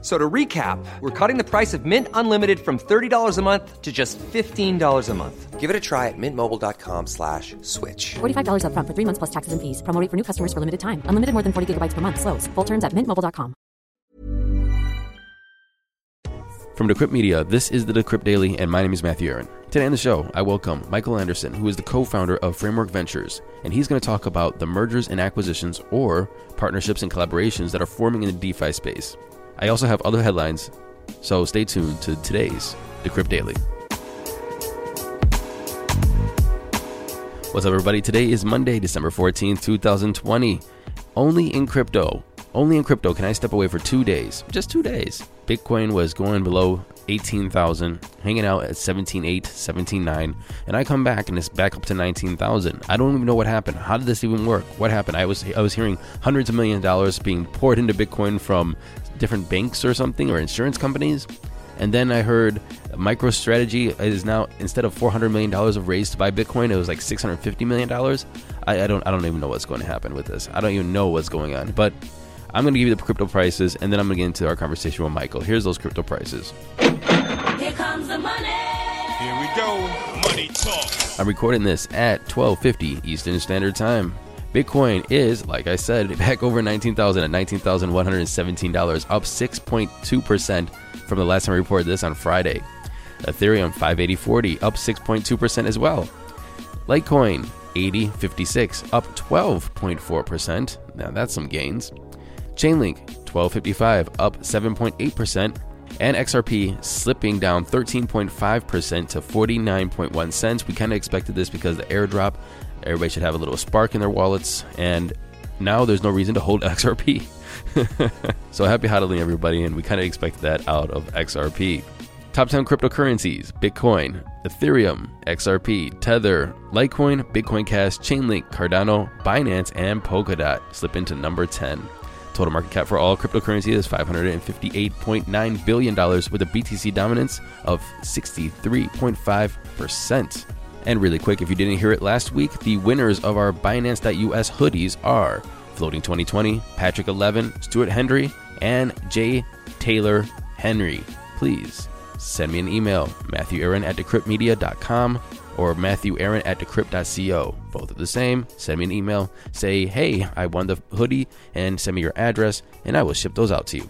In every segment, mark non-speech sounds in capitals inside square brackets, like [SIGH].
So to recap, we're cutting the price of Mint Unlimited from $30 a month to just $15 a month. Give it a try at mintmobile.com slash switch. $45 up front for three months plus taxes and fees. Promo rate for new customers for limited time. Unlimited more than 40 gigabytes per month. Slows. Full terms at mintmobile.com. From Decrypt Media, this is the Decrypt Daily, and my name is Matthew Aaron. Today on the show, I welcome Michael Anderson, who is the co-founder of Framework Ventures, and he's going to talk about the mergers and acquisitions or partnerships and collaborations that are forming in the DeFi space. I also have other headlines, so stay tuned to today's Decrypt Daily. What's up, everybody? Today is Monday, December 14th, 2020. Only in crypto. Only in crypto can I step away for two days. Just two days. Bitcoin was going below 18,000, hanging out at 17.8, 17.9, and I come back and it's back up to 19,000. I don't even know what happened. How did this even work? What happened? I was I was hearing hundreds of million of dollars being poured into Bitcoin from different banks or something or insurance companies. And then I heard MicroStrategy is now instead of 400 million dollars of raised to buy Bitcoin, it was like 650 million dollars. I, I don't I don't even know what's going to happen with this. I don't even know what's going on. But I'm going to give you the crypto prices, and then I'm going to get into our conversation with Michael. Here's those crypto prices. Here comes the money. Here we go. Money talk. I'm recording this at 12:50 Eastern Standard Time. Bitcoin is, like I said, [LAUGHS] back over 19,000 at $19,117, up 6.2% from the last time I reported this on Friday. Ethereum 580.40, up 6.2% as well. Litecoin 80.56, up 12.4%. Now that's some gains. Chainlink 12.55, up 7.8%. And XRP slipping down 13.5% to 49.1 cents. We kind of expected this because the airdrop Everybody should have a little spark in their wallets, and now there's no reason to hold [LAUGHS] XRP. [LAUGHS] so happy hodling, everybody, and we kind of expected that out of XRP. Top 10 cryptocurrencies Bitcoin, Ethereum, XRP, Tether, Litecoin, Bitcoin Cash, Chainlink, Cardano, Binance, and Polkadot slip into number 10. Total market cap for all cryptocurrency is $558.9 billion with a BTC dominance of 63.5%. And really quick, if you didn't hear it last week, the winners of our Binance.us hoodies are Floating 2020, Patrick 11, Stuart Henry, and Jay Taylor Henry. Please send me an email, Matthew Aaron at decryptmedia.com or Matthew Aaron at decrypt.co. Both are the same. Send me an email. Say, hey, I won the hoodie, and send me your address, and I will ship those out to you.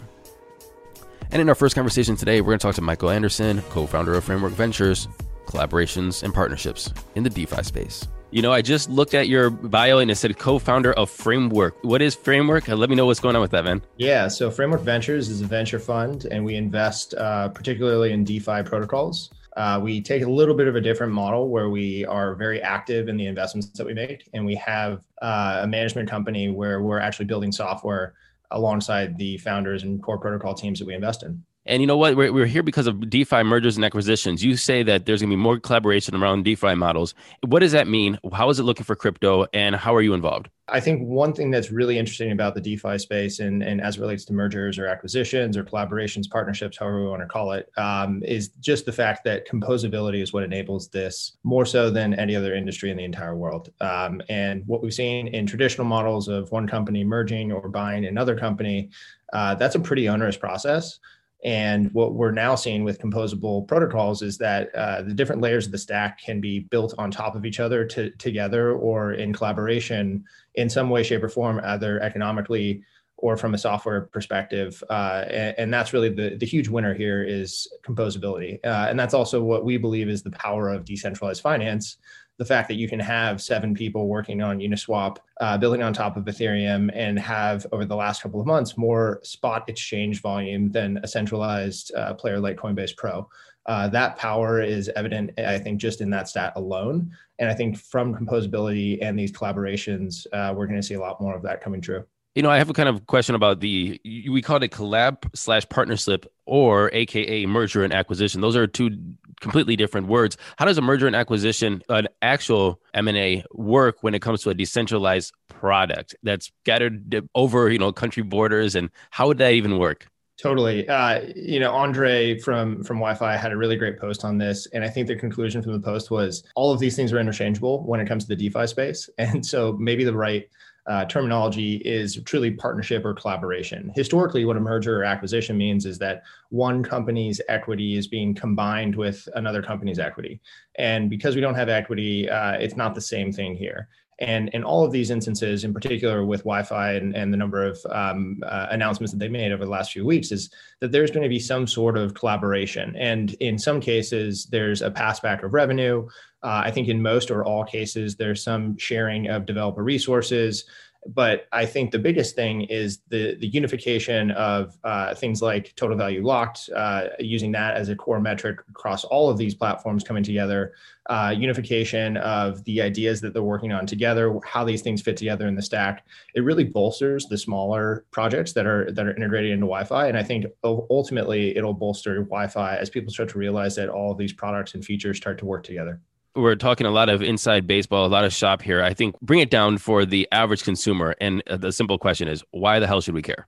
And in our first conversation today, we're going to talk to Michael Anderson, co founder of Framework Ventures, collaborations, and partnerships in the DeFi space. You know, I just looked at your bio and it said co-founder of Framework. What is Framework? Uh, let me know what's going on with that, man. Yeah, so Framework Ventures is a venture fund, and we invest uh, particularly in DeFi protocols. Uh, we take a little bit of a different model where we are very active in the investments that we make, and we have uh, a management company where we're actually building software alongside the founders and core protocol teams that we invest in. And you know what? We're, we're here because of DeFi mergers and acquisitions. You say that there's going to be more collaboration around DeFi models. What does that mean? How is it looking for crypto, and how are you involved? I think one thing that's really interesting about the DeFi space, and, and as it relates to mergers or acquisitions or collaborations, partnerships, however we want to call it, um, is just the fact that composability is what enables this more so than any other industry in the entire world. Um, and what we've seen in traditional models of one company merging or buying another company, uh, that's a pretty onerous process. And what we're now seeing with composable protocols is that uh, the different layers of the stack can be built on top of each other to, together or in collaboration in some way, shape, or form, either economically or from a software perspective. Uh, and, and, that's really the, the huge winner here is composability. Uh, and that's also what we believe is the power of decentralized finance the fact that you can have seven people working on Uniswap, uh, building on top of Ethereum, and have over the last couple of months more spot exchange volume than a centralized uh, player like Coinbase Pro. Uh, that power is evident, I think, just in that stat alone. And I think from composability and these collaborations, uh, we're going to see a lot more of that coming true. You know, I have a kind of question about the we call it a collab slash partnership or AKA merger and acquisition. Those are two completely different words. How does a merger and acquisition, an actual M&A work when it comes to a decentralized product that's scattered over, you know, country borders and how would that even work? Totally. Uh, you know, Andre from from YFI had a really great post on this, and I think the conclusion from the post was all of these things are interchangeable when it comes to the DeFi space, [LAUGHS] and so maybe the right uh, terminology is truly partnership or collaboration. Historically, what a merger or acquisition means is that one company's equity is being combined with another company's equity, and because we don't have equity, uh, it's not the same thing here. And in all of these instances, in particular with YFI and, and the number of um, uh, announcements that they made over the last few weeks, is that there's going to be some sort of collaboration. And in some cases, there's a passback of revenue. Uh, I think in most or all cases, there's some sharing of developer resources but I think the biggest thing is the the unification of uh, things like total value locked, uh, using that as a core metric across all of these platforms coming together, uh, unification of the ideas that they're working on together, how these things fit together in the stack. It really bolsters the smaller projects that are that are integrated into YFI, and I think ultimately it'll bolster YFI as people start to realize that all of these products and features start to work together we're talking a lot of inside baseball, a lot of shop here. I think bring it down for the average consumer. And uh, the simple question is, why the hell should we care?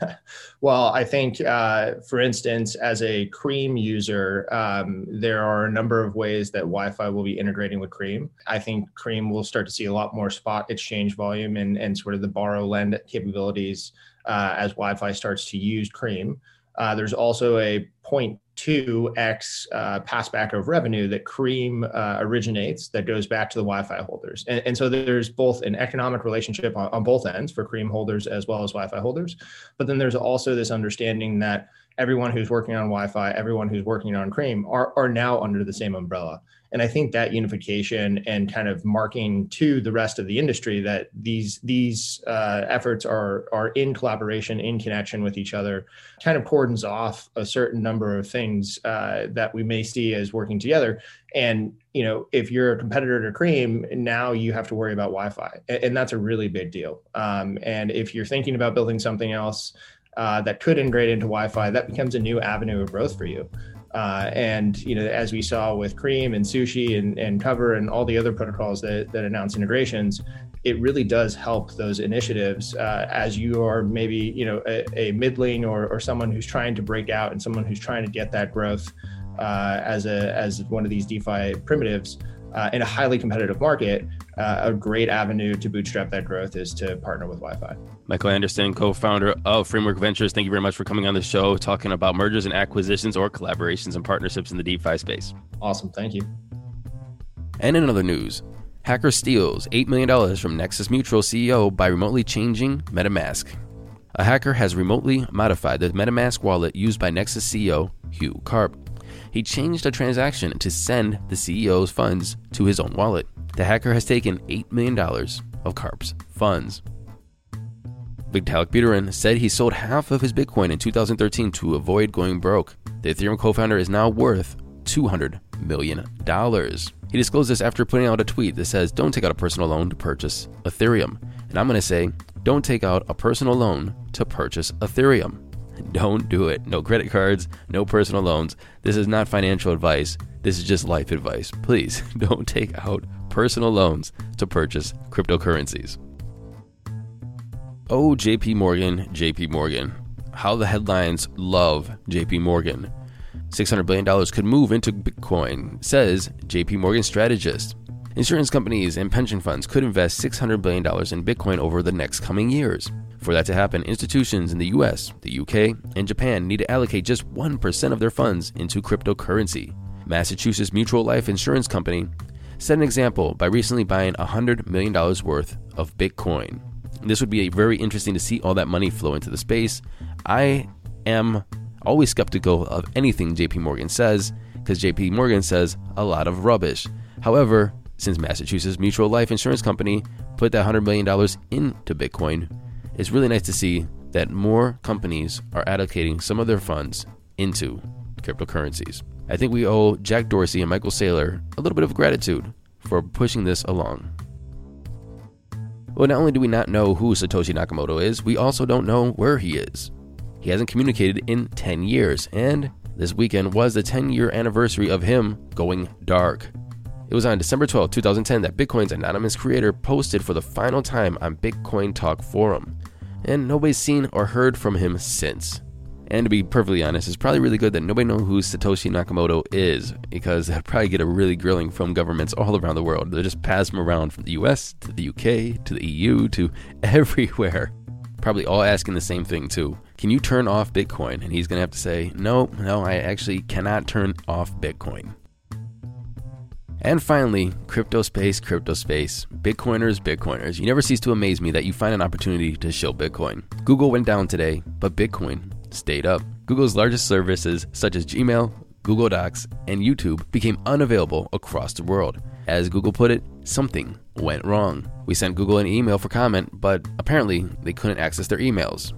[LAUGHS] well, I think, uh, for instance, as a Cream user, um, there are a number of ways that YFI will be integrating with Cream. I think Cream will start to see a lot more spot exchange volume and, and sort of the borrow lend capabilities uh, as YFI starts to use Cream. Uh, there's also a 0.2x uh, passback of revenue that Cream uh, originates that goes back to the YFI holders. And, and so there's both an economic relationship on, on, both ends for Cream holders as well as YFI holders. But then there's also this understanding that everyone who's working on YFI, everyone who's working on Cream are, are now under the same umbrella. And I think that unification and kind of marking to the rest of the industry that these these uh, efforts are are in collaboration, in connection with each other, kind of cordons off a certain number of things uh, that we may see as working together. And you know, if you're a competitor to Cream, now you have to worry about YFI, and that's a really big deal. Um, and if you're thinking about building something else uh, that could integrate into YFI, that becomes a new avenue of growth for you. Uh, and you know, as we saw with Cream and Sushi and, and Cover and all the other protocols that, that announce integrations, it really does help those initiatives uh, as you are maybe you know a, a middling or, or someone who's trying to break out and someone who's trying to get that growth uh, as a as one of these DeFi primitives uh, in a highly competitive market, uh, a great avenue to bootstrap that growth is to partner with YFI. Michael Anderson, co-founder of Framework Ventures. Thank you very much for coming on the show, talking about mergers and acquisitions or collaborations and partnerships in the DeFi space. Awesome, thank you. And in other news, hacker steals $8 million from Nexus Mutual CEO by remotely changing MetaMask. A hacker has remotely modified the MetaMask wallet used by Nexus CEO Hugh Karp he changed a transaction to send the CEO's funds to his own wallet. The hacker has taken $8 million of Karp's funds. Vitalik Buterin said he sold half of his Bitcoin in 2013 to avoid going broke. The Ethereum co founder is now worth $200 million. He disclosed this after putting out a tweet that says, Don't take out a personal loan to purchase Ethereum. And I'm going to say, Don't take out a personal loan to purchase Ethereum. Don't do it. No credit cards, no personal loans. This is not financial advice. This is just life advice. Please [LAUGHS] don't take out personal loans to purchase cryptocurrencies. Oh, JP Morgan, JP Morgan. How the headlines love JP Morgan. $600 billion could move into Bitcoin, says JP Morgan strategist. Insurance companies and pension funds could invest $600 billion in Bitcoin over the next coming years. For that to happen, institutions in the US, the UK, and Japan need to allocate just 1% of their funds into cryptocurrency. Massachusetts Mutual Life Insurance Company set an example by recently buying $100 million worth of Bitcoin. This would be very interesting to see all that money flow into the space. I am always skeptical of anything JP Morgan says because JP Morgan says a lot of rubbish. However, since Massachusetts Mutual Life Insurance Company put that $100 million into Bitcoin, it's really nice to see that more companies are allocating some of their funds into cryptocurrencies. I think we owe Jack Dorsey and Michael Saylor a little bit of gratitude for pushing this along. Well, not only do we not know who Satoshi Nakamoto is, we also don't know where he is. He hasn't communicated in 10 years, and this weekend was the 10 year anniversary of him going dark. It was on December 12, 2010, that Bitcoin's anonymous creator posted for the final time on Bitcoin Talk Forum, and nobody's seen or heard from him since. And to be perfectly honest, it's probably really good that nobody knows who Satoshi Nakamoto is, because they'll probably get a really grilling from governments all around the world. They'll just pass him around from the US to the UK to the EU to [LAUGHS] everywhere. Probably all asking the same thing too. Can you turn off Bitcoin? And he's to have to say, no, no, I actually cannot turn off Bitcoin. And finally, crypto space, crypto space, Bitcoiners, Bitcoiners. You never cease to amaze me that you find an opportunity to shill Bitcoin. Google went down today, but Bitcoin stayed up. Google's largest services, such as Gmail, Google Docs, and YouTube, became unavailable across the world. As Google put it, something went wrong. We sent Google an email for comment, but apparently they couldn't access their emails.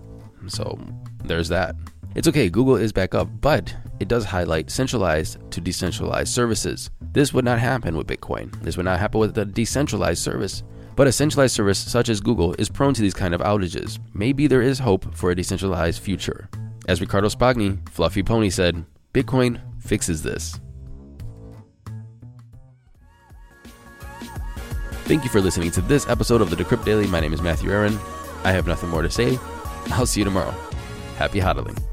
So there's that. It's okay, Google is back up, but it does highlight centralized to decentralized services. This would not happen with Bitcoin. This would not happen with a decentralized service. But a centralized service such as Google is prone to these kind of outages. Maybe there is hope for a decentralized future. As Riccardo Spagni, Fluffy Pony said, Bitcoin fixes this. Thank you for listening to this episode of the Decrypt Daily. My name is Matthew Aaron. I have nothing more to say. I'll see you tomorrow. Happy hodling.